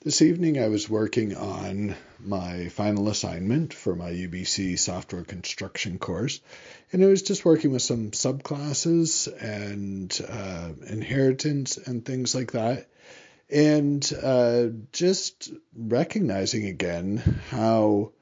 This evening I was working on my final assignment for my UBC software construction course, and I was just working with some subclasses and uh, inheritance and things like that, and uh, just recognizing again how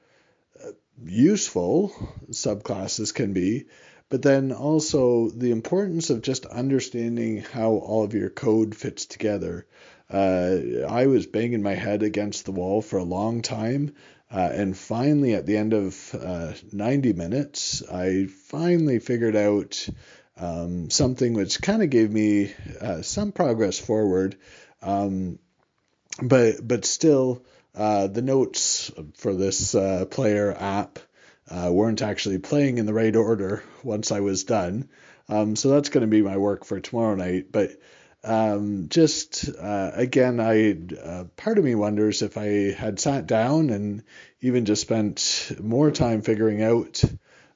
useful subclasses can be, but then also the importance of just understanding how all of your code fits together. Uh, I was banging my head against the wall for a long time. Uh, and finally, at the end of uh, 90 minutes, I finally figured out um, something which kind of gave me uh, some progress forward. Um, but but still, uh, the notes for this uh, player app weren't actually playing in the right order once I was done. Um, so that's going to be my work for tomorrow night. But um, just uh, again, I uh, part of me wonders if I had sat down and even just spent more time figuring out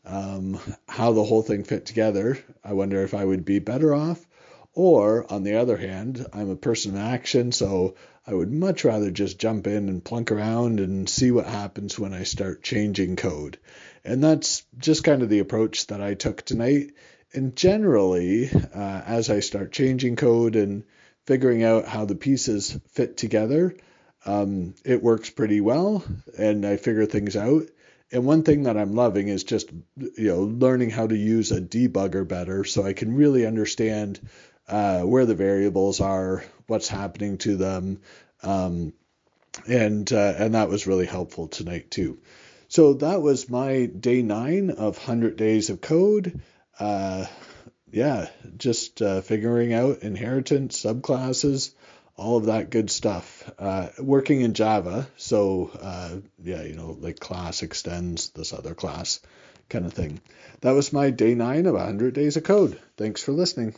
um, how the whole thing fit together. I wonder if I would be better off. Or on the other hand, I'm a person of action, so I would much rather just jump in and plunk around and see what happens when I start changing code. And that's just kind of the approach that I took tonight and generally, uh, as I start changing code and figuring out how the pieces fit together, um, it works pretty well, and I figure things out. And one thing that I'm loving is just you know learning how to use a debugger better, so I can really understand uh, where the variables are, what's happening to them, um, and uh, and that was really helpful tonight too. So that was my day nine of 100 days of code uh, yeah, just uh, figuring out inheritance, subclasses, all of that good stuff. Uh, working in Java, so uh, yeah, you know, like class extends this other class kind of thing. That was my day nine of 100 days of code. Thanks for listening.